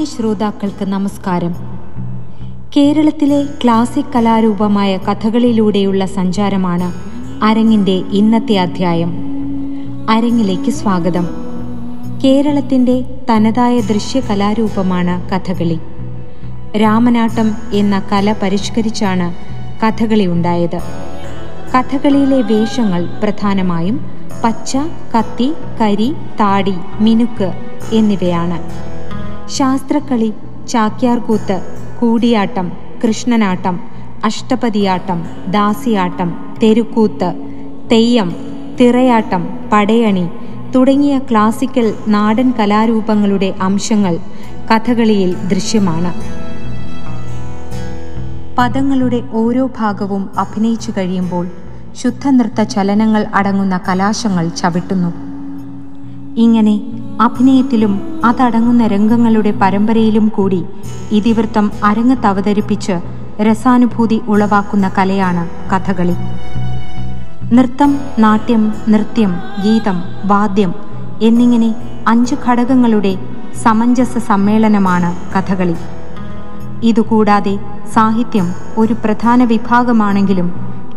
മാന്യ ശ്രോതാക്കൾക്ക് നമസ്കാരം. കേരളത്തിലെ ക്ലാസിക് കലാരൂപമായ കഥകളിലൂടെയുള്ള സഞ്ചാരമാണ് അരങ്ങിന്റെ ഇന്നത്തെ അധ്യായം. അരങ്ങിലേക്ക് സ്വാഗതം. കേരളത്തിന്റെ തനതായ ദൃശ്യ കലാരൂപമാണ് കഥകളി. രാമനാട്ടം എന്ന കല പരിഷ്കരിച്ചാണ് കഥകളി ഉണ്ടായത്. കഥകളിയിലെ വേഷങ്ങൾ പ്രധാനമായും പച്ച കത്തി കരി താടി മിനുക്ക് എന്നിവയാണ്. ശാസ്ത്രക്കളി ചാക്യാർകൂത്ത് കൂടിയാട്ടം കൃഷ്ണനാട്ടം അഷ്ടപതിയാട്ടം ദാസിയാട്ടം തെരുക്കൂത്ത് തെയ്യം തിറയാട്ടം പടയണി തുടങ്ങിയ ക്ലാസിക്കൽ നാടൻ കലാരൂപങ്ങളുടെ അംശങ്ങൾ കഥകളിയിൽ ദൃശ്യമാണ്. പദങ്ങളുടെ ഓരോ ഭാഗവും അഭിനയിച്ചു കഴിയുമ്പോൾ ശുദ്ധനൃത്ത ചലനങ്ങൾ അടങ്ങുന്ന കലാശങ്ങൾ ചവിട്ടുന്നു. ഇങ്ങനെ അഭിനയത്തിലും അതടങ്ങുന്ന രംഗങ്ങളുടെ പരമ്പരയിലും കൂടി ഇതിവൃത്തം അരങ്ങത്ത് അവതരിപ്പിച്ച് രസാനുഭൂതി ഉളവാക്കുന്ന കലയാണ് കഥകളി. നൃത്തം നാട്യം നൃത്യം ഗീതം വാദ്യം എന്നിങ്ങനെ അഞ്ച് ഘടകങ്ങളുടെ സമഞ്ജസ സമ്മേളനമാണ് കഥകളി. ഇതുകൂടാതെ സാഹിത്യം ഒരു പ്രധാന വിഭാഗമാണെങ്കിലും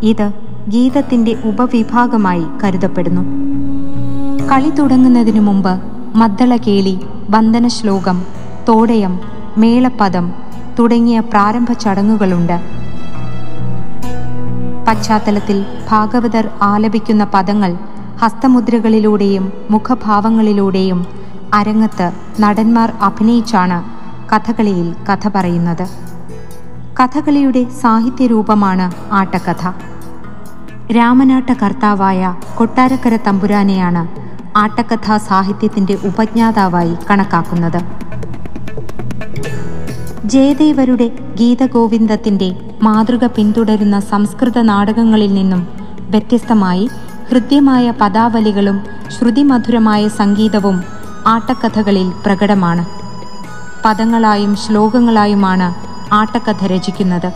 ഇത് ഗീതത്തിന്റെ ഉപവിഭാഗമായി കരുതപ്പെടുന്നു. കളി തുടങ്ങുന്നതിനു മുമ്പ് മദ്ദളകേളി വന്ദനശ്ലോകം തോടയം മേളപ്പദം തുടങ്ങിയ പ്രാരംഭ ചടങ്ങുകളുണ്ട്. പശ്ചാത്തലത്തിൽ ഭാഗവതർ ആലപിക്കുന്ന പദങ്ങൾ ഹസ്തമുദ്രകളിലൂടെയും മുഖഭാവങ്ങളിലൂടെയും അരങ്ങത്ത് നടന്മാർ അഭിനയിച്ചാണ് കഥകളിയിൽ കഥ പറയുന്നത്. കഥകളിയുടെ സാഹിത്യരൂപമാണ് ആട്ടക്കഥ. രാമനാട്ട കർത്താവായ കൊട്ടാരക്കര തമ്പുരാനെയാണ് ആട്ടക്കഥാ സാഹിത്യത്തിന്റെ ഉപജ്ഞാതാവായി കണക്കാക്കുന്നത്. ജയദേവരുടെ ഗീതഗോവിന്ദത്തിന്റെ മാതൃക പിന്തുടരുന്ന സംസ്കൃത നാടകങ്ങളിൽ നിന്നും വ്യത്യസ്തമായി ഹൃദ്യമായ പദാവലികളും ശ്രുതിമധുരമായ സംഗീതവും ആട്ടക്കഥകളിൽ പ്രകടമാണ്. പദങ്ങളായും ശ്ലോകങ്ങളായുമാണ് ആട്ടക്കഥ രചിക്കുന്നത്.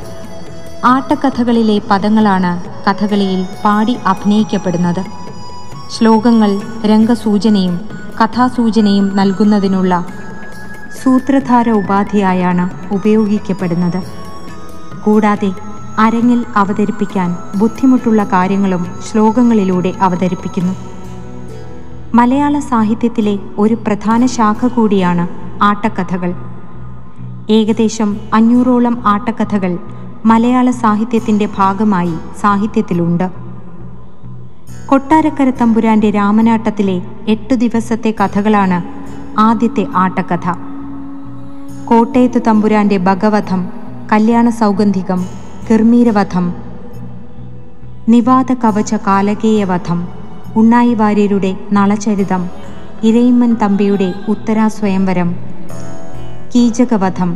ആട്ടക്കഥകളിലെ പദങ്ങളാണ് കഥകളിയിൽ പാടി അഭിനയിക്കപ്പെടുന്നത്. ശ്ലോകങ്ങൾ രംഗസൂചനയും കഥാസൂചനയും നൽകുന്നതിനുള്ള സൂത്രധാര ഉപാധിയായാണ് ഉപയോഗിക്കപ്പെടുന്നത്. കൂടാതെ അരങ്ങിൽ അവതരിപ്പിക്കാൻ ബുദ്ധിമുട്ടുള്ള കാര്യങ്ങളും ശ്ലോകങ്ങളിലൂടെ അവതരിപ്പിക്കുന്നു. മലയാള സാഹിത്യത്തിലെ ഒരു പ്രധാന ശാഖ കൂടിയാണ് ആട്ടക്കഥകൾ. ഏകദേശം അഞ്ഞൂറോളം ആട്ടക്കഥകൾ മലയാള സാഹിത്യത്തിന്റെ ഭാഗമായി സാഹിത്യത്തിലുണ്ട്. കൊട്ടാരക്കര തമ്പുരാന്റെ രാമനാട്ടത്തിലെ എട്ടു ദിവസത്തെ കഥകളാണ് ആദ്യത്തെ ആട്ടക്കഥ. കോട്ടയത്ത് തമ്പുരാന്റെ ഭഗവധം കല്യാണ സൗഗന്ധികം കിർമീരവധം നിവാത കവച കാലകേയവധം ഉണ്ണായി വാര്യരുടെ നളചരിതം ഇരയിമ്മൻ തമ്പിയുടെ ഉത്തരാസ്വയംവരം കീചകവധം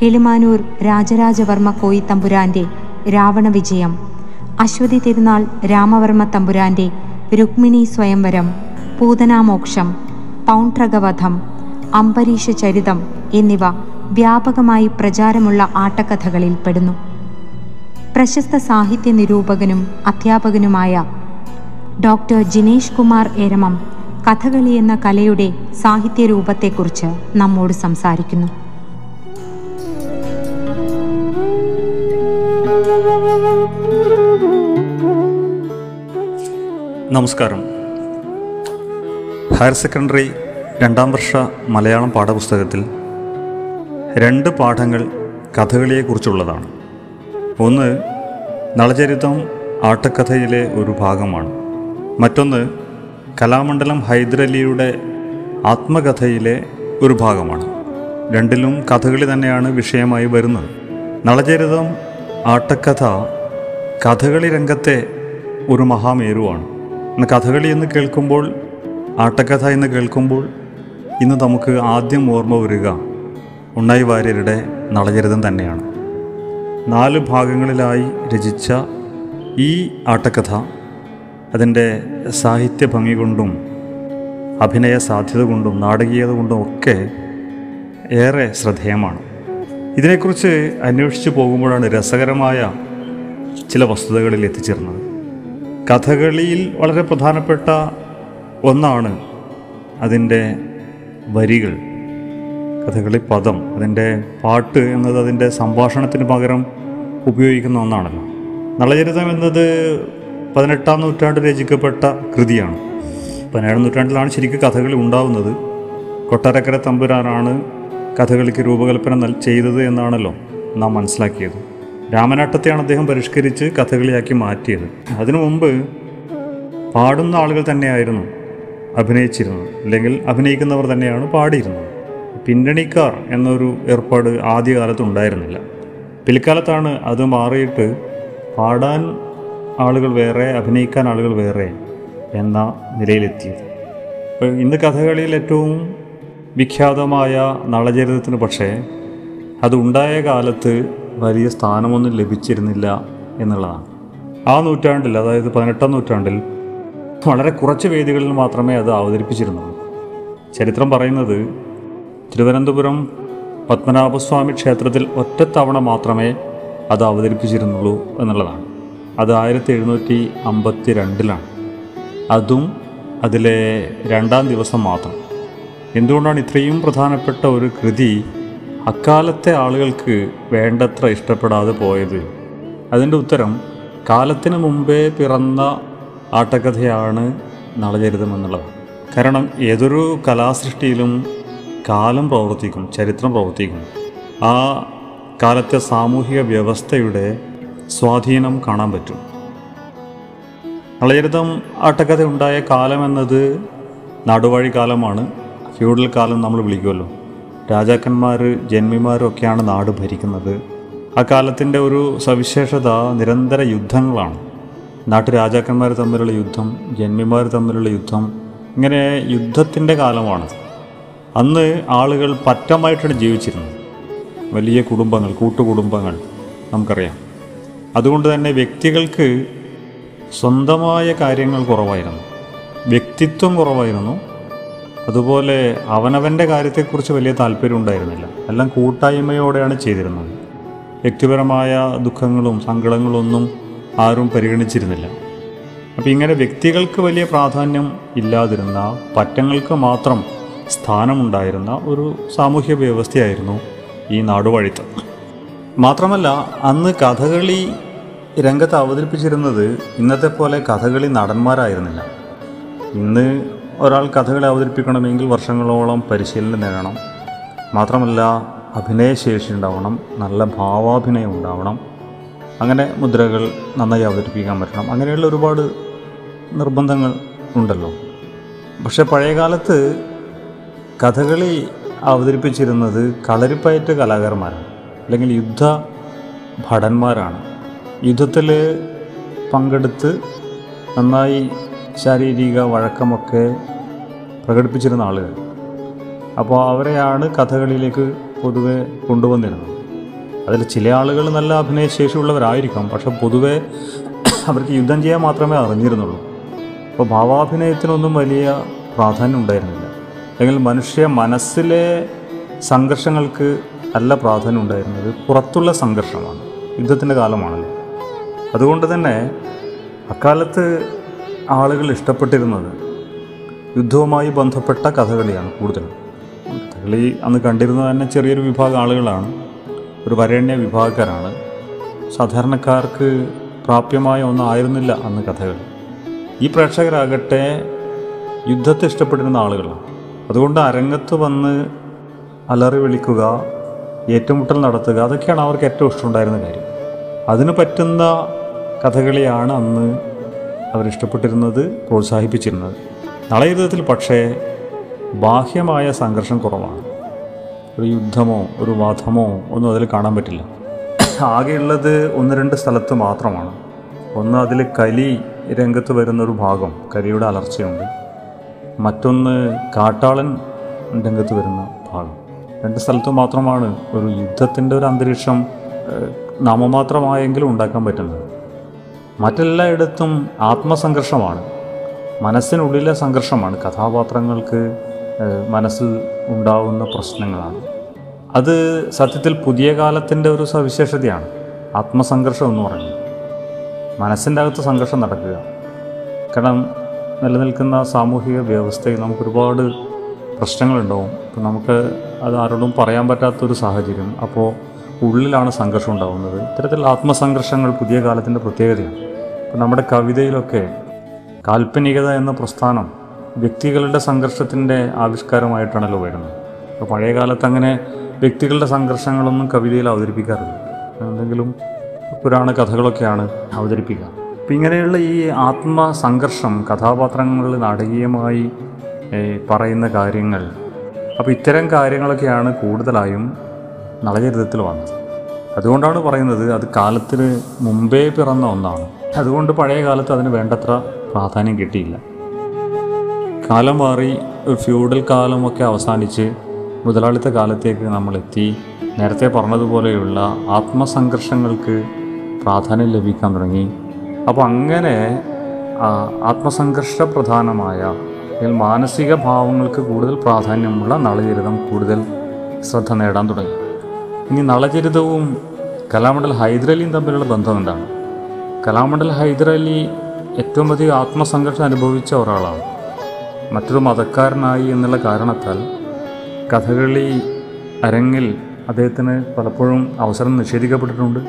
കിളിമാനൂർ രാജരാജവർമ്മ കോയിത്തമ്പുരാന്റെ രാവണവിജയം രാവണ വിജയം അശ്വതി തിരുനാൾ രാമവർമ്മ തമ്പുരാന്റെ രുക്മിണി സ്വയംവരം പൂതനാമോക്ഷം പൗണ്ട്രകവധം അംബരീഷ ചരിതം എന്നിവ വ്യാപകമായി പ്രചാരമുള്ള ആട്ടക്കഥകളിൽ പെടുന്നു. പ്രശസ്ത സാഹിത്യ നിരൂപകനും അധ്യാപകനുമായ ഡോക്ടർ ജിനേഷ് കുമാർ എരമം കഥകളി എന്ന കലയുടെ സാഹിത്യ രൂപത്തെക്കുറിച്ച് നമ്മോട് സംസാരിക്കുന്നു. നമസ്കാരം. ഹയർ സെക്കൻഡറി രണ്ടാം വർഷ മലയാളം പാഠപുസ്തകത്തിൽ രണ്ട് പാഠങ്ങൾ കഥകളിയെക്കുറിച്ചുള്ളതാണ്. ഒന്ന് നളചരിതം ആട്ടക്കഥയിലെ ഒരു ഭാഗമാണ്. മറ്റൊന്ന് കലാമണ്ഡലം ഹൈദരലിയുടെ ആത്മകഥയിലെ ഒരു ഭാഗമാണ്. രണ്ടിലും കഥകളി തന്നെയാണ് വിഷയമായി വരുന്നത്. നളചരിതം ആട്ടക്കഥ കഥകളി രംഗത്തെ ഒരു മഹാമേരുവാണ്. ഇന്ന് കഥകളി എന്ന് കേൾക്കുമ്പോൾ ആട്ടക്കഥ എന്ന് കേൾക്കുമ്പോൾ ഇന്ന് നമുക്ക് ആദ്യം ഓർമ്മ വരിക ഉണ്ണായി വാര്യരുടെ നളചരിതം തന്നെയാണ്. നാല് ഭാഗങ്ങളിലായി രചിച്ച ഈ ആട്ടക്കഥ അതിന്റെ സാഹിത്യ ഭംഗി കൊണ്ടും അഭിനയ സാധ്യത കൊണ്ടും നാടകീയത കൊണ്ടും ഒക്കെ ഏറെ ശ്രദ്ധേയമാണ്. ഇതിനെക്കുറിച്ച് അന്വേഷിച്ചു പോകുമ്പോഴാണ് രസകരമായ ചില വസ്തുതകളിൽ എത്തിച്ചേർന്നത്. കഥകളിയിൽ വളരെ പ്രധാനപ്പെട്ട ഒന്നാണ് അതിന്റെ വരികൾ. കഥകളി പദം അതിന്റെ പാട്ട് എന്നത് അതിന്റെ സംഭാഷണത്തിന് പകരം ഉപയോഗിക്കുന്ന ഒന്നാണല്ലോ. നളചരിതം എന്നത് പതിനെട്ടാം നൂറ്റാണ്ട് രചിക്കപ്പെട്ട കൃതിയാണ്. പതിനേഴാം നൂറ്റാണ്ടിലാണ് ശരിക്കും കഥകളി ഉണ്ടാവുന്നത്. കൊട്ടാരക്കര തമ്പുരാനാണ് കഥകളിക്ക് രൂപകൽപ്പന ചെയ്തത് എന്നാണല്ലോ നാം മനസ്സിലാക്കിയത്. രാമനാട്ടത്തെയാണ് അദ്ദേഹം പരിഷ്കരിച്ച് കഥകളിയാക്കി മാറ്റിയത്. അതിനു മുമ്പ് പാടുന്ന ആളുകൾ തന്നെയായിരുന്നു അഭിനയിച്ചിരുന്നത്. അല്ലെങ്കിൽ അഭിനയിക്കുന്നവർ തന്നെയാണ് പാടിയിരുന്നത്. പിന്നണിക്കാർ എന്നൊരു ഏർപ്പാട് ആദ്യകാലത്ത് ഉണ്ടായിരുന്നില്ല. പിൽക്കാലത്താണ് അത് മാറിയിട്ട് പാടാൻ ആളുകൾ വേറെ അഭിനയിക്കാൻ ആളുകൾ വേറെ എന്ന നിലയിലെത്തിയത്. ഇന്ന് കഥകളിയിൽ ഏറ്റവും വിഖ്യാതമായ നളചരിതത്തിന് പക്ഷേ അത് ഉണ്ടായ കാലത്ത് വലിയ സ്ഥാനമൊന്നും ലഭിച്ചിരുന്നില്ല എന്നുള്ളതാണ്. ആ നൂറ്റാണ്ടിൽ അതായത് പതിനെട്ടാം നൂറ്റാണ്ടിൽ വളരെ കുറച്ച് വേദികളിൽ മാത്രമേ അത് അവതരിപ്പിച്ചിരുന്നുള്ളൂ. ചരിത്രം പറയുന്നത് തിരുവനന്തപുരം പത്മനാഭസ്വാമി ക്ഷേത്രത്തിൽ ഒറ്റത്തവണ മാത്രമേ അത് അവതരിപ്പിച്ചിരുന്നുള്ളൂ എന്നുള്ളതാണ്. അത് ആയിരത്തി എഴുന്നൂറ്റി അമ്പത്തി രണ്ടിലാണ് അതും അതിലെ രണ്ടാം ദിവസം മാത്രം. എന്തുകൊണ്ടാണ് ഇത്രയും പ്രധാനപ്പെട്ട ഒരു കൃതി അക്കാലത്തെ ആളുകൾക്ക് വേണ്ടത്ര ഇഷ്ടപ്പെടാതെ പോയത്. അതിന്റെ ഉത്തരം കാലത്തിന് മുമ്പേ പിറന്ന ആട്ടക്കഥയാണ് നളചരിതം എന്നുള്ളത് കാരണം ഏതൊരു കലാസൃഷ്ടിയിലും കാലം പ്രവർത്തിക്കും ചരിത്രം പ്രവർത്തിക്കും. ആ കാലത്തെ സാമൂഹിക വ്യവസ്ഥയുടെ സ്വാധീനം കാണാൻ പറ്റും. നളചരിതം ആട്ടക്കഥ ഉണ്ടായ കാലം എന്നത് നാടുവാഴി കാലമാണ് ഫ്യൂഡൽ കാലം നമ്മൾ വിളിക്കുമല്ലോ. രാജാക്കന്മാർ ജന്മിമാരും ഒക്കെയാണ് നാട് ഭരിക്കുന്നത്. ആ കാലത്തിന്റെ ഒരു സവിശേഷത നിരന്തര യുദ്ധങ്ങളാണ്. നാട്ടു രാജാക്കന്മാർ തമ്മിലുള്ള യുദ്ധം ജന്മിമാർ തമ്മിലുള്ള യുദ്ധം ഇങ്ങനെ യുദ്ധത്തിന്റെ കാലമാണ്. അന്ന് ആളുകൾ പറ്റമായിട്ടാണ് ജീവിച്ചിരുന്നത്. വലിയ കുടുംബങ്ങൾ കൂട്ടുകുടുംബങ്ങൾ നമുക്കറിയാം. അതുകൊണ്ട് തന്നെ വ്യക്തികൾക്ക് സ്വന്തമായ കാര്യങ്ങൾ കുറവായിരുന്നു. വ്യക്തിത്വം കുറവായിരുന്നു. അതുപോലെ അവനവന്റെ കാര്യത്തെക്കുറിച്ച് വലിയ താല്പര്യം ഉണ്ടായിരുന്നില്ല എല്ലാം കൂട്ടായ്മയോടെയാണ് ചെയ്തിരുന്നത്. വ്യക്തിപരമായ ദുഃഖങ്ങളും സങ്കടങ്ങളും ഒന്നും ആരും പരിഗണിച്ചിരുന്നില്ല. അപ്പോൾ ഇങ്ങനെ വ്യക്തികൾക്ക് വലിയ പ്രാധാന്യം ഇല്ലാതിരുന്ന പറ്റങ്ങൾക്ക് മാത്രം സ്ഥാനമുണ്ടായിരുന്ന ഒരു സാമൂഹ്യ വ്യവസ്ഥയായിരുന്നു ഈ നാടുവഴിത്തം. മാത്രമല്ല അന്ന് കഥകളി രംഗത്ത് അവതരിപ്പിച്ചിരുന്നത് ഇന്നത്തെ പോലെ കഥകളി നടന്മാരായിരുന്നില്ല. ഇന്ന് ഒരാൾ കഥകളെ അവതരിപ്പിക്കണമെങ്കിൽ വർഷങ്ങളോളം പരിശീലനം നേടണം. മാത്രമല്ല അഭിനയശേഷി ഉണ്ടാവണം നല്ല ഭാവാഭിനയം ഉണ്ടാവണം. അങ്ങനെ മുദ്രകൾ നന്നായി അവതരിപ്പിക്കാൻ പറ്റണം. അങ്ങനെയുള്ള ഒരുപാട് നിർബന്ധങ്ങൾ ഉണ്ടല്ലോ. പക്ഷേ പഴയകാലത്ത് കഥകളി അവതരിപ്പിച്ചിരുന്നത് കളരിപ്പയറ്റ് കലാകാരന്മാരാണ്. അല്ലെങ്കിൽ യുദ്ധ ഭടന്മാരാണ്. യുദ്ധത്തിൽ പങ്കെടുത്ത് നന്നായി ശാരീരിക വഴക്കമൊക്കെ പ്രകടിപ്പിച്ചിരുന്ന ആളുകൾ. അപ്പോൾ അവരെയാണ് കഥകളിയിലേക്ക് പൊതുവെ കൊണ്ടുവന്നിരുന്നത്. അതിൽ ചില ആളുകൾ നല്ല അഭിനയശേഷിയുള്ളവരായിരിക്കാം പക്ഷെ പൊതുവെ അവർക്ക് യുദ്ധം ചെയ്യാൻ മാത്രമേ അറിഞ്ഞിരുന്നുള്ളൂ. അപ്പോൾ ഭാവാഭിനയത്തിനൊന്നും വലിയ പ്രാധാന്യം ഉണ്ടായിരുന്നില്ല. അല്ലെങ്കിൽ മനുഷ്യ മനസ്സിലെ സംഘർഷങ്ങൾക്ക് അല്ല പ്രാധാന്യം ഉണ്ടായിരുന്നത് പുറത്തുള്ള സംഘർഷമാണ് യുദ്ധത്തിന്റെ കാലമാണല്ലോ. അതുകൊണ്ട് തന്നെ അക്കാലത്ത് ആളുകൾ ഇഷ്ടപ്പെട്ടിരുന്നത് യുദ്ധവുമായി ബന്ധപ്പെട്ട കഥകളിയാണ് കൂടുതലും. കഥകളി അന്ന് കണ്ടിരുന്നത് തന്നെ ചെറിയൊരു വിഭാഗം ആളുകളാണ്. ഒരു വരേണ്യ വിഭാഗക്കാരാണ്. സാധാരണക്കാർക്ക് പ്രാപ്യമായ ഒന്നായിരുന്നില്ല അന്ന് കഥകളി. ഈ പ്രേക്ഷകരാകട്ടെ യുദ്ധത്തെ ഇഷ്ടപ്പെട്ടിരുന്ന ആളുകളാണ്. അതുകൊണ്ട് അരങ്ങത്ത് വന്ന് അലറി വിളിക്കുക ഏറ്റുമുട്ടൽ നടത്തുക അതൊക്കെയാണ് അവർക്ക് ഏറ്റവും ഇഷ്ടമുണ്ടായിരുന്ന കാര്യം. അതിന് പറ്റുന്ന കഥകളിയാണ് അന്ന് അവരിഷ്ടപ്പെട്ടിരുന്നത് പ്രോത്സാഹിപ്പിച്ചിരുന്നത്. നളയുദ്ധത്തിൽ പക്ഷേ ബാഹ്യമായ സംഘർഷം കുറവാണ്. ഒരു യുദ്ധമോ ഒരു വധമോ ഒന്നും അതിൽ കാണാൻ പറ്റില്ല. ആകെയുള്ളത് ഒന്ന് രണ്ട് സ്ഥലത്ത് മാത്രമാണ്. ഒന്ന് അതിൽ കലി രംഗത്ത് വരുന്ന ഒരു ഭാഗം കലിയുടെ അലർച്ചയുണ്ട്. മറ്റൊന്ന് കാട്ടാളൻ രംഗത്ത് വരുന്ന ഭാഗം. രണ്ട് സ്ഥലത്ത് മാത്രമാണ് ഒരു യുദ്ധത്തിന്റെ ഒരു അന്തരീക്ഷം നാമമാത്രമായെങ്കിലും ഉണ്ടാക്കാൻ പറ്റുന്നത്. മറ്റെല്ലായിടത്തും ആത്മസംഘർഷമാണ്. മനസ്സിനുള്ളിലെ സംഘർഷമാണ്. കഥാപാത്രങ്ങൾക്ക് മനസ്സിൽ ഉണ്ടാവുന്ന പ്രശ്നങ്ങളാണ്. അത് സത്യത്തിൽ പുതിയ കാലത്തിന്റെ ഒരു സവിശേഷതയാണ്. ആത്മസംഘർഷം എന്ന് പറയുന്നത്. മനസ്സിന്റെ അകത്ത് സംഘർഷം നടക്കുക. കാരണം നിലനിൽക്കുന്ന സാമൂഹിക വ്യവസ്ഥയിൽ നമുക്ക് ഒരുപാട് പ്രശ്നങ്ങളുണ്ടാവും. ഇപ്പം നമുക്ക് അത് ആരോടും പറയാൻ പറ്റാത്തൊരു സാഹചര്യം. അപ്പോൾ ഉള്ളിലാണ് സംഘർഷം ഉണ്ടാകുന്നത് ഇത്തരത്തിലുള്ള ആത്മസംഘർഷങ്ങൾ പുതിയ കാലത്തിന്റെ പ്രത്യേകതയാണ്. ഇപ്പം നമ്മുടെ കവിതയിലൊക്കെ കാൽപ്പനികത എന്ന പ്രസ്ഥാനം വ്യക്തികളുടെ സംഘർഷത്തിന്റെ ആവിഷ്കാരമായിട്ടാണല്ലോ വരുന്നത്. അപ്പോൾ പഴയ കാലത്ത് അങ്ങനെ വ്യക്തികളുടെ സംഘർഷങ്ങളൊന്നും കവിതയിൽ അവതരിപ്പിക്കാറില്ല. എന്തെങ്കിലും പുരാണ കഥകളൊക്കെയാണ് അവതരിപ്പിക്കുക. അപ്പം ഇങ്ങനെയുള്ള ഈ ആത്മസംഘർഷം കഥാപാത്രങ്ങളിൽ നാടകീയമായി പറയുന്ന കാര്യങ്ങൾ അപ്പോൾ ഇത്തരം കാര്യങ്ങളൊക്കെയാണ് കൂടുതലായും നളചരിതത്തിൽ വന്നത്. അതുകൊണ്ടാണ് പറയുന്നത് അത് കാലത്തിന് മുമ്പേ പിറന്ന ഒന്നാണ്. അതുകൊണ്ട് പഴയ കാലത്ത് അതിന് വേണ്ടത്ര പ്രാധാന്യം കിട്ടിയില്ല. കാലം മാറി ഫ്യൂഡൽ കാലമൊക്കെ അവസാനിച്ച് മുതലാളിത്ത കാലത്തേക്ക് നമ്മൾ എത്തി നേരത്തെ പറഞ്ഞതുപോലെയുള്ള ആത്മസംഘർഷങ്ങൾക്ക് പ്രാധാന്യം ലഭിക്കാൻ തുടങ്ങി. അപ്പോൾ അങ്ങനെ ആത്മസംഘർഷ പ്രധാനമായ അല്ലെങ്കിൽ മാനസിക ഭാവങ്ങൾക്ക് കൂടുതൽ പ്രാധാന്യമുള്ള നളചരിതം കൂടുതൽ ശ്രദ്ധ നേടാൻ തുടങ്ങി. ഇനി നളചരിതവും കലാമണ്ഡൽ ഹൈദരലിയും തമ്മിലുള്ള ബന്ധം എന്താണ്? കലാമണ്ഡൽ ഹൈദരലി ഏറ്റവും അധികം ആത്മസംഘർഷം അനുഭവിച്ച ഒരാളാണ്. മറ്റൊരു മതക്കാരനായി എന്നുള്ള കാരണത്താൽ കഥകളി അരങ്ങിൽ അദ്ദേഹത്തിന് പലപ്പോഴും അവസരം നിഷേധിക്കപ്പെട്ടിട്ടുണ്ട്.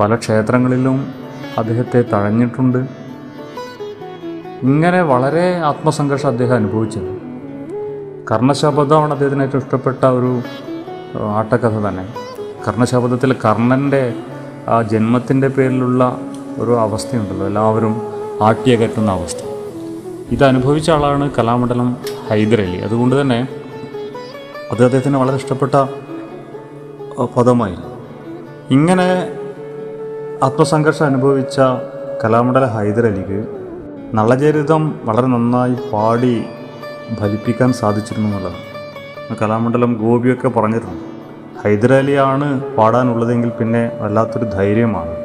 പല ക്ഷേത്രങ്ങളിലും അദ്ദേഹത്തെ തഴഞ്ഞിട്ടുണ്ട്. ഇങ്ങനെ വളരെ ആത്മസംഘർഷം അദ്ദേഹം അനുഭവിച്ചത് കർണശബദമാണ് അദ്ദേഹത്തിന് ഏറ്റവും ഇഷ്ടപ്പെട്ട ഒരു ആട്ടക്കഥ തന്നെ. കർണശബദത്തിൽ കർണന്റെ ആ ജന്മത്തിന്റെ പേരിലുള്ള ഒരു അവസ്ഥയുണ്ടല്ലോ. എല്ലാവരും ആട്ടിയകറ്റുന്ന അവസ്ഥ. ഇത് അനുഭവിച്ച ആളാണ് കലാമണ്ഡലം ഹൈദരലി അതുകൊണ്ട് തന്നെ അത് അദ്ദേഹത്തിന് വളരെ ഇഷ്ടപ്പെട്ട പദമായി ഇങ്ങനെ ആത്മസംഘർഷം അനുഭവിച്ച കലാമണ്ഡല ഹൈദരലിക്ക് നളചരിതം വളരെ നന്നായി പാടി ഫലിപ്പിക്കാൻ സാധിച്ചിരുന്നു എന്നുള്ളതാണ്. കലാമണ്ഡലം ഗോപിയൊക്കെ പറഞ്ഞിരുന്നു ഹൈദരലിയാണ് പാടാനുള്ളതെങ്കിൽ പിന്നെ വല്ലാത്തൊരു ധൈര്യമാണ്.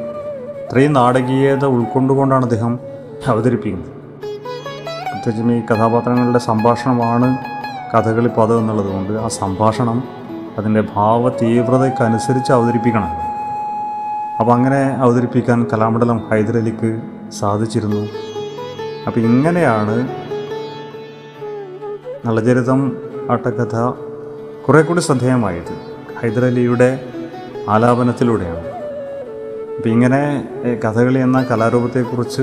ഇത്രയും നാടകീയത ഉൾക്കൊണ്ടുകൊണ്ടാണ് അദ്ദേഹം അവതരിപ്പിക്കുന്നത്. പ്രത്യേകിച്ചും ഈ കഥാപാത്രങ്ങളുടെ സംഭാഷണമാണ് കഥകളി പദം എന്നുള്ളത് കൊണ്ട് ആ സംഭാഷണം അതിന്റെ ഭാവ തീവ്രതയ്ക്കനുസരിച്ച് അവതരിപ്പിക്കണം. അപ്പോൾ അങ്ങനെ അവതരിപ്പിക്കാൻ കലാമണ്ഡലം ഹൈദരലിക്ക് സാധിച്ചിരുന്നു. അപ്പോൾ ഇങ്ങനെയാണ് നളചരിതം ആട്ടക്കഥ കുറേ കൂടി ശ്രദ്ധേയമായത്. ഹൈദരലിയുടെ ആലാപനത്തിലൂടെയാണ്. അപ്പം ഇങ്ങനെ കഥകളി എന്ന കലാരൂപത്തെക്കുറിച്ച്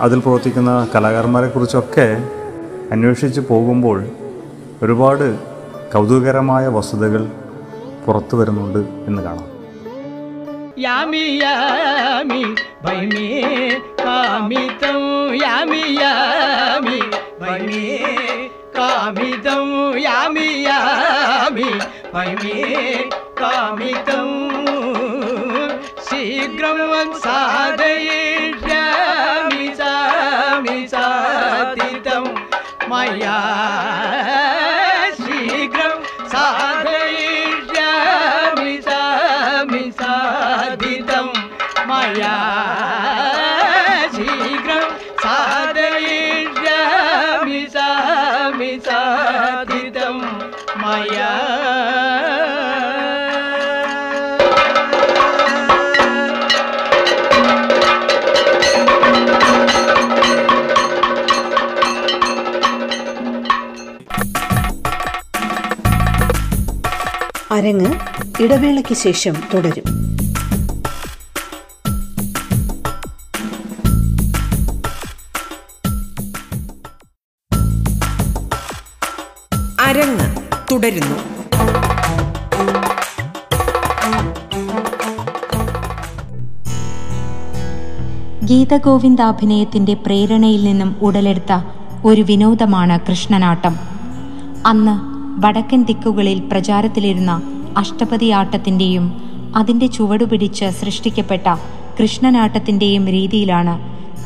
അതിൽ പ്രവർത്തിക്കുന്ന കലാകാരന്മാരെക്കുറിച്ചൊക്കെ അന്വേഷിച്ച് പോകുമ്പോൾ ഒരുപാട് കൗതുകരമായ വസ്തുതകൾ പുറത്തു വരുന്നുണ്ട് എന്ന് കാണാം. യാമി യാമി ഭൈമേ കാമിതം. യാമി യാമി കാമിതം. शीघ्रं साधयिष्यामि सामि साधितं मया അരങ്ങ് ഇടവേളയ്ക്ക് ശേഷം തുടരും. അരങ്ങ് തുടരുന്നു. ഗീതഗോവിന്ദാഭിനയത്തിന്റെ പ്രേരണയിൽ നിന്നും ഉടലെടുത്ത ഒരു വിനോദമാണ് കൃഷ്ണനാട്ടം. അന്ന് വടക്കൻ ദിക്കുകളിൽ പ്രചാരത്തിലിരുന്ന അഷ്ടപതിയാട്ടത്തിന്റെയും അതിന്റെ ചുവടുപിടിച്ച് സൃഷ്ടിക്കപ്പെട്ട കൃഷ്ണനാട്ടത്തിന്റെയും രീതിയിലാണ്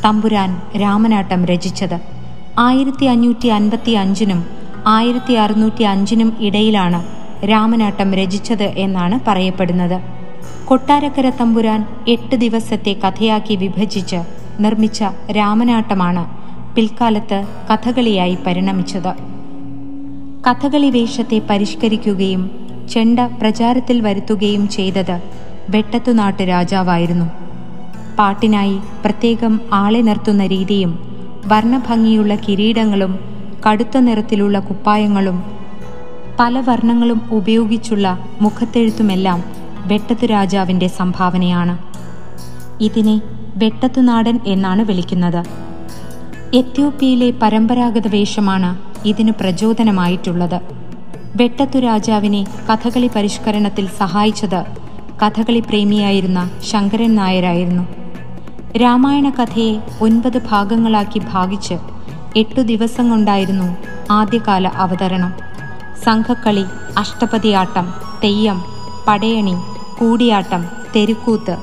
തമ്പുരാൻ രാമനാട്ടം രചിച്ചത്. ആയിരത്തി അഞ്ഞൂറ്റി അൻപത്തി അഞ്ചിനും ആയിരത്തി അറുന്നൂറ്റി അഞ്ചിനും ഇടയിലാണ് രാമനാട്ടം രചിച്ചത് എന്നാണ് പറയപ്പെടുന്നത്. കൊട്ടാരക്കര തമ്പുരാൻ എട്ട് ദിവസത്തെ കഥയാക്കി വിഭജിച്ച് നിർമ്മിച്ച രാമനാട്ടമാണ് പിൽക്കാലത്ത് കഥകളിയായി പരിണമിച്ചത്. കഥകളി വേഷത്തെ പരിഷ്കരിക്കുകയും ചെണ്ട പ്രചാരത്തിൽ വരുത്തുകയും ചെയ്തത് വെട്ടത്തുനാട്ട് രാജാവായിരുന്നു. പാട്ടിനായി പ്രത്യേകം ആളെ നിർത്തുന്ന രീതിയും വർണഭംഗിയുള്ള കിരീടങ്ങളും കടുത്ത നിറത്തിലുള്ള കുപ്പായങ്ങളും പല വർണങ്ങളും ഉപയോഗിച്ചുള്ള മുഖത്തെഴുത്തുമെല്ലാം വെട്ടത്തു രാജാവിന്റെ സംഭാവനയാണ്. ഇതിനെ വെട്ടത്തുനാടൻ എന്നാണ് വിളിക്കുന്നത്. എത്യോപ്യയിലെ പരമ്പരാഗത വേഷമാണ് ഇതിനു പ്രചോദനമായിട്ടുള്ളത്. വെട്ടത്തു രാജാവിനെ കഥകളി പരിഷ്കരണത്തിൽ സഹായിച്ചത് കഥകളി പ്രേമിയായിരുന്ന ശങ്കരൻ നായരായിരുന്നു. രാമായണ കഥയെ ഒൻപത് ഭാഗങ്ങളാക്കി ഭാഗിച്ച് എട്ടു ദിവസം കൊണ്ടായിരുന്നു ആദ്യകാല അവതരണം. സംഘക്കളി അഷ്ടപതിയാട്ടം തെയ്യം പടയണി കൂടിയാട്ടം തെരുക്കൂത്ത്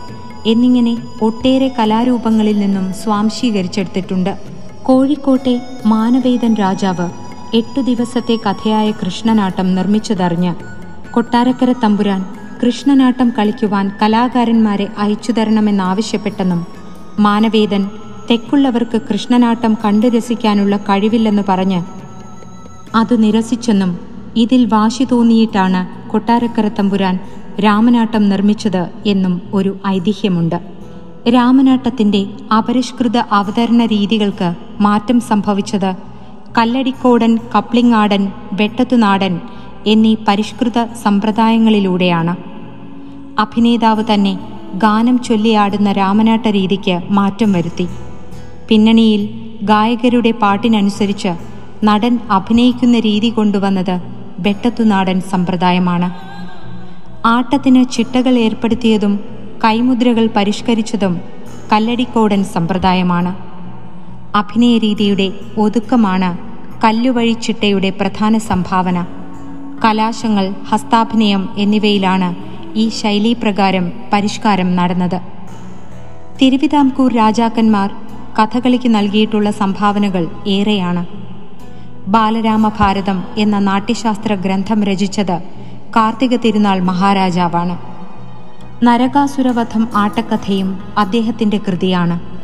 എന്നിങ്ങനെ ഒട്ടേറെ കലാരൂപങ്ങളിൽ നിന്നും സ്വാംശീകരിച്ചെടുത്തിട്ടുണ്ട്. കോഴിക്കോട്ടെ മാനവേദൻ രാജാവ് എട്ടു ദിവസത്തെ കഥയായ കൃഷ്ണനാട്ടം നിർമ്മിച്ചതറിഞ്ഞ് കൊട്ടാരക്കര തമ്പുരാൻ കൃഷ്ണനാട്ടം കളിക്കുവാൻ കലാകാരന്മാരെ അയച്ചു തരണമെന്നാവശ്യപ്പെട്ടെന്നും മാനവേദൻ തെക്കുള്ളവർക്ക് കൃഷ്ണനാട്ടം കണ്ടു രസിക്കാനുള്ള കഴിവില്ലെന്ന് പറഞ്ഞ് അത് നിരസിച്ചെന്നും ഇതിൽ വാശി തോന്നിയിട്ടാണ് കൊട്ടാരക്കര തമ്പുരാൻ രാമനാട്ടം നിർമ്മിച്ചത് എന്നും ഒരു ഐതിഹ്യമുണ്ട്. രാമനാട്ടത്തിന്റെ അപരിഷ്കൃത അവതരണ രീതികൾക്ക് മാറ്റം സംഭവിച്ചത് കല്ലടിക്കോടൻ കപ്ലിങ്ങാടൻ വെട്ടത്തുനാടൻ എന്നീ പരിഷ്കൃത സമ്പ്രദായങ്ങളിലൂടെയാണ്. അഭിനേതാവ് തന്നെ ഗാനം ചൊല്ലിയാടുന്ന രാമനാട്ട രീതിക്ക് മാറ്റം വരുത്തി. പിന്നണിയിൽ ഗായകരുടെ പാട്ടിനനുസരിച്ച് നടൻ അഭിനയിക്കുന്ന രീതി കൊണ്ടുവന്നത് വെട്ടത്തുനാടൻ സമ്പ്രദായമാണ്. ആട്ടത്തിന് ചിട്ടകൾ ഏർപ്പെടുത്തിയതും കൈമുദ്രകൾ പരിഷ്കരിച്ചതും കല്ലടിക്കോടൻ സമ്പ്രദായമാണ്. അഭിനയ രീതിയുടെ ഒതുക്കമാണ് കല്ലുവഴി ചിട്ടയുടെ പ്രധാന സംഭാവന. കലാശങ്ങൾ ഹസ്താഭിനയം എന്നിവയിലാണ് ഈ ശൈലീപ്രകാരം പരിഷ്കാരം നടന്നത്. തിരുവിതാംകൂർ രാജാക്കന്മാർ കഥകളിക്ക് നൽകിയിട്ടുള്ള സംഭാവനകൾ ഏറെയാണ്. ബാലരാമഭാരതം എന്ന നാട്യശാസ്ത്ര ഗ്രന്ഥം രചിച്ചത് കാർത്തിക തിരുനാൾ മഹാരാജാവാണ്. നരകാസുരവധം ആട്ടക്കഥയും അദ്ദേഹത്തിന്റെ കൃതിയാണ്.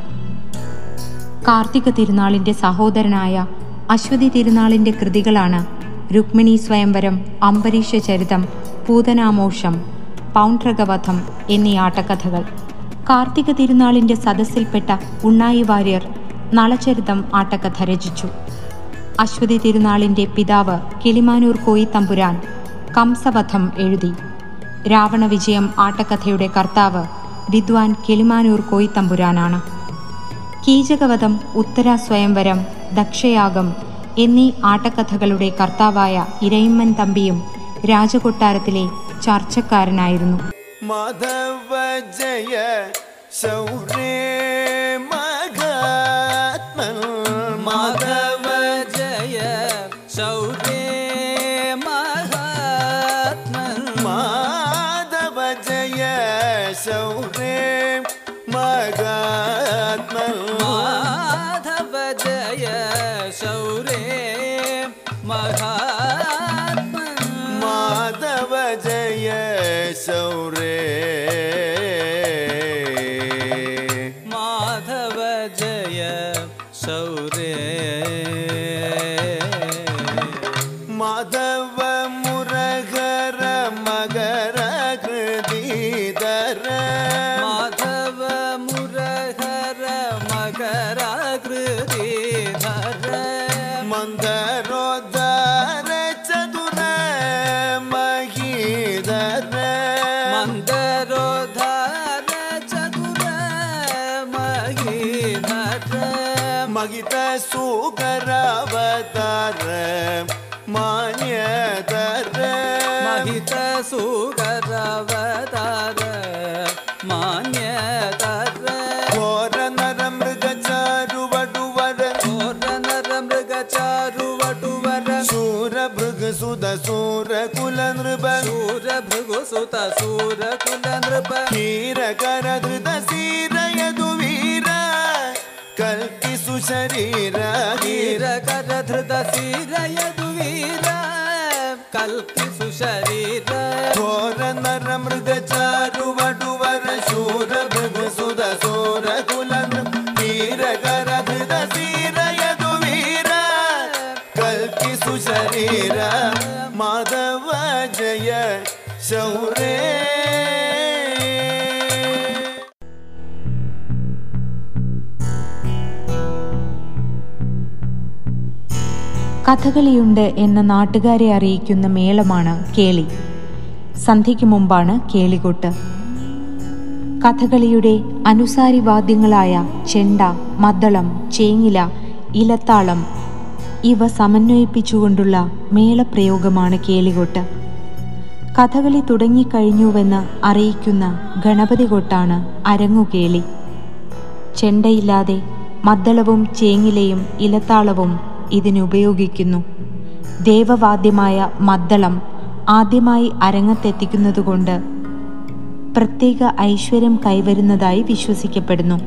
കാർത്തിക തിരുനാളിന്റെ സഹോദരനായ അശ്വതി തിരുനാളിന്റെ കൃതികളാണ് രുക്മിണി സ്വയംവരം അംബരീഷ ചരിതം പൂതനാമോഷം പൗണ്ട്രകവധം എന്നീ ആട്ടക്കഥകൾ. കാർത്തിക തിരുനാളിന്റെ സദസ്സിൽപ്പെട്ട ഉണ്ണായി വാര്യർ നളചരിതം ആട്ടക്കഥ രചിച്ചു. അശ്വതി തിരുനാളിന്റെ പിതാവ് കിളിമാനൂർ കോയി തമ്പുരാൻ കംസവധം എഴുതി. രാവണവിജയം ആട്ടക്കഥയുടെ കർത്താവ് വിദ്വാൻ കിളിമാനൂർ കോയി തമ്പുരാനാണ്. കീചകവധം ഉത്തര സ്വയംവരം ദക്ഷയാഗം എന്നീ ആട്ടക്കഥകളുടെ കർത്താവായ ഇരയിമ്മൻ തമ്പിയും രാജകൊട്ടാരത്തിലെ ചർച്ചക്കാരനായിരുന്നു. മാധവ ജയ ശൗരേ ஈஸ்வராகிருதி ಸೂರ ಕುಲ ನೃಪ. ಹೀರ ಕರ ಧೃತ ಸೀರಯದು ವೀರ. ಕಲ್ಪಿಸು ಶರೀರ ಹೀರ ಕರ ಧೃತ ಸೀರಯದು ವೀರ. ಕಲ್ಪಿಸು ಶರೀರ. ಘೋರ ನರ ಮೃದ ಚಾರು കഥകളിയുണ്ട് എന്ന് നാട്ടുകാരെ അറിയിക്കുന്ന മേളമാണ് കേളി. സന്ധ്യയ്ക്ക് മുമ്പാണ് കേളികൊട്ട്. കഥകളിയുടെ അനുസാരി വാദ്യങ്ങളായ ചെണ്ട മദ്ദളം ചേങ്ങില ഇലത്താളം ഇവ സമന്വയിപ്പിച്ചുകൊണ്ടുള്ള മേളപ്രയോഗമാണ് കേളികൊട്ട്. കഥകളി തുടങ്ങിക്കഴിഞ്ഞുവെന്ന് അറിയിക്കുന്ന ഗണപതി കൊട്ടാണ് അരങ്ങുകേളി. ചെണ്ടയില്ലാതെ മദ്ദളവും ചേങ്ങിലയും ഇലത്താളവും ഇതിനുപയോഗിക്കുന്നു ദേവവാദ്യമായ മദ്ദളം ആദ്യമായി അരങ്ങത്തെത്തിക്കുന്നതുകൊണ്ട് പ്രത്യേക ഐശ്വര്യം കൈവരുന്നതായി വിശ്വസിക്കപ്പെടുന്നു.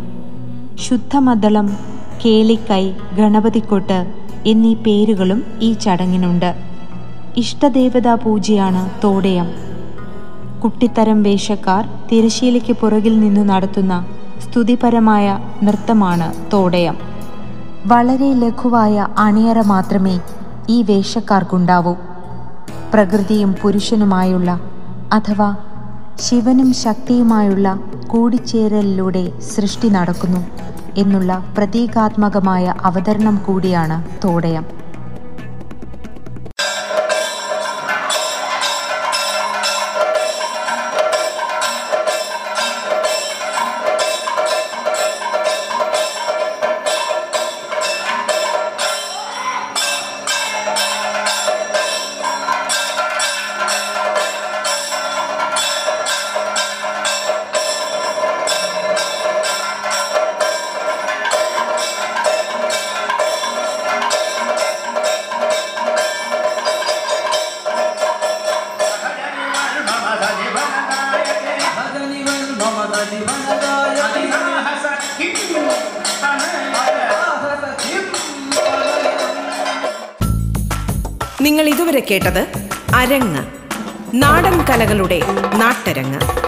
ശുദ്ധമദ്ദളം കേളിക്കൈ ഗണപതിക്കൊട്ട് എന്നീ പേരുകളും ഈ ചടങ്ങിനുണ്ട്. ഇഷ്ടദേവതാ പൂജയാണ് തോടയം. കുട്ടിത്തരം വേഷക്കാർ തിരശീലയ്ക്ക് പുറകിൽ നിന്നു നടത്തുന്ന സ്തുതിപരമായ നൃത്തമാണ് തോടയം. വളരെ ലഘുവായ അണിയറ മാത്രമേ ഈ വേഷക്കാർക്കുണ്ടാവൂ. പ്രകൃതിയും പുരുഷനുമായുള്ള അഥവാ ശിവനും ശക്തിയുമായുള്ള കൂടിച്ചേരലിലൂടെ സൃഷ്ടി നടക്കുന്നു എന്നുള്ള പ്രതീകാത്മകമായ അവതരണം കൂടിയാണ് തോടയം. കേട്ടത് അരങ്ങ്. നാടൻ കലകളുടെ നാട്ടരങ്ങ്.